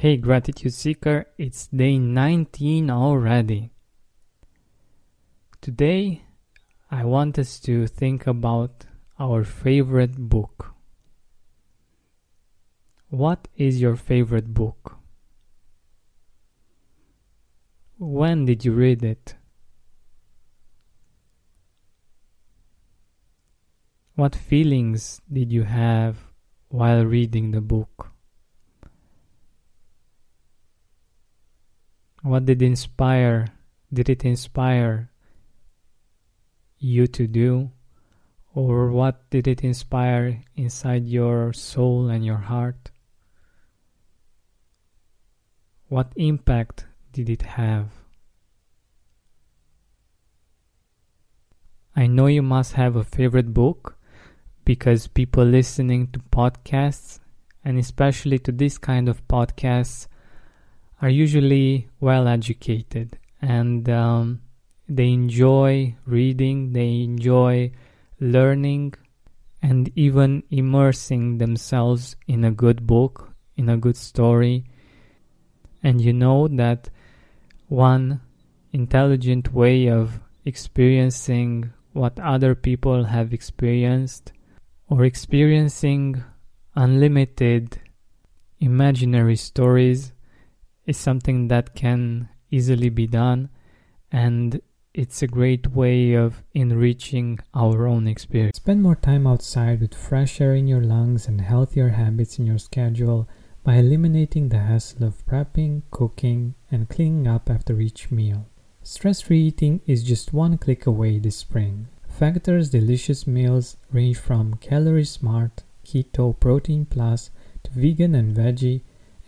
Hey, Gratitude Seeker, it's day 19 already. Today, I want us to think about our favorite book. What is your favorite book? When did you read it? What feelings did you have while reading the book? What did inspire did it inspire you to do or what did it inspire inside your soul and your heart? What impact did it have? I know you must have a favorite book because people listening to podcasts and especially to this kind of podcasts are usually well educated and um, they enjoy reading, they enjoy learning, and even immersing themselves in a good book, in a good story. And you know that one intelligent way of experiencing what other people have experienced or experiencing unlimited imaginary stories is something that can easily be done and it's a great way of enriching our own experience. Spend more time outside with fresh air in your lungs and healthier habits in your schedule by eliminating the hassle of prepping, cooking, and cleaning up after each meal. Stress free eating is just one click away this spring. Factor's delicious meals range from calorie smart, keto, protein plus to vegan and veggie,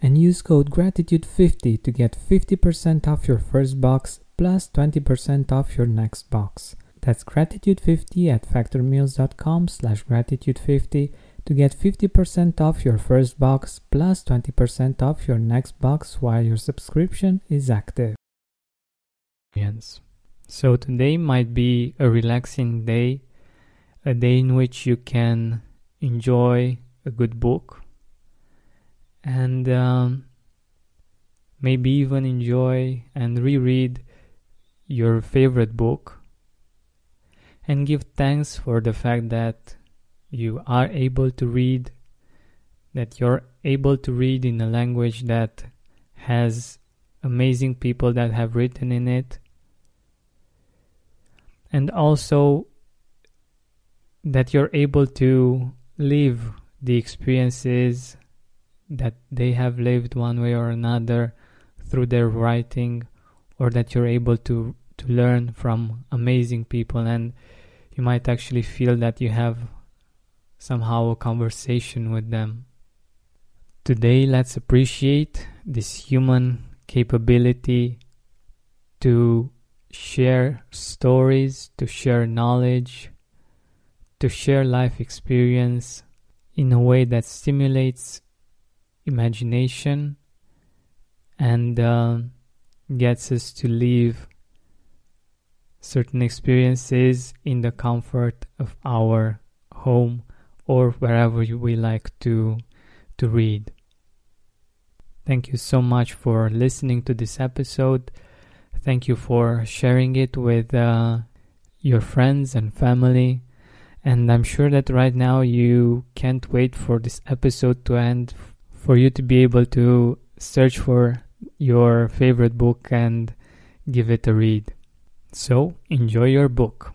and use code gratitude50 to get 50% off your first box plus 20% off your next box. That's gratitude50 at factormeals.com slash gratitude50 to get 50% off your first box plus 20% off your next box while your subscription is active. So today might be a relaxing day, a day in which you can enjoy a good book and um, maybe even enjoy and reread your favorite book and give thanks for the fact that you are able to read, that you're able to read in a language that has amazing people that have written in it, and also that you're able to live the experiences that they have lived one way or another through their writing or that you're able to to learn from amazing people. And you might actually feel that you have somehow a conversation with them. Today let's appreciate this human capability to share stories to share knowledge to share life experience in a way that stimulates imagination and uh, gets us to live certain experiences in the comfort of our home or wherever we like to to read. Thank you so much for listening to this episode. Thank you for sharing it with uh, your friends and family. And I'm sure that right now you can't wait for this episode to end for you to be able to search for your favorite book and give it a read. So, enjoy your book.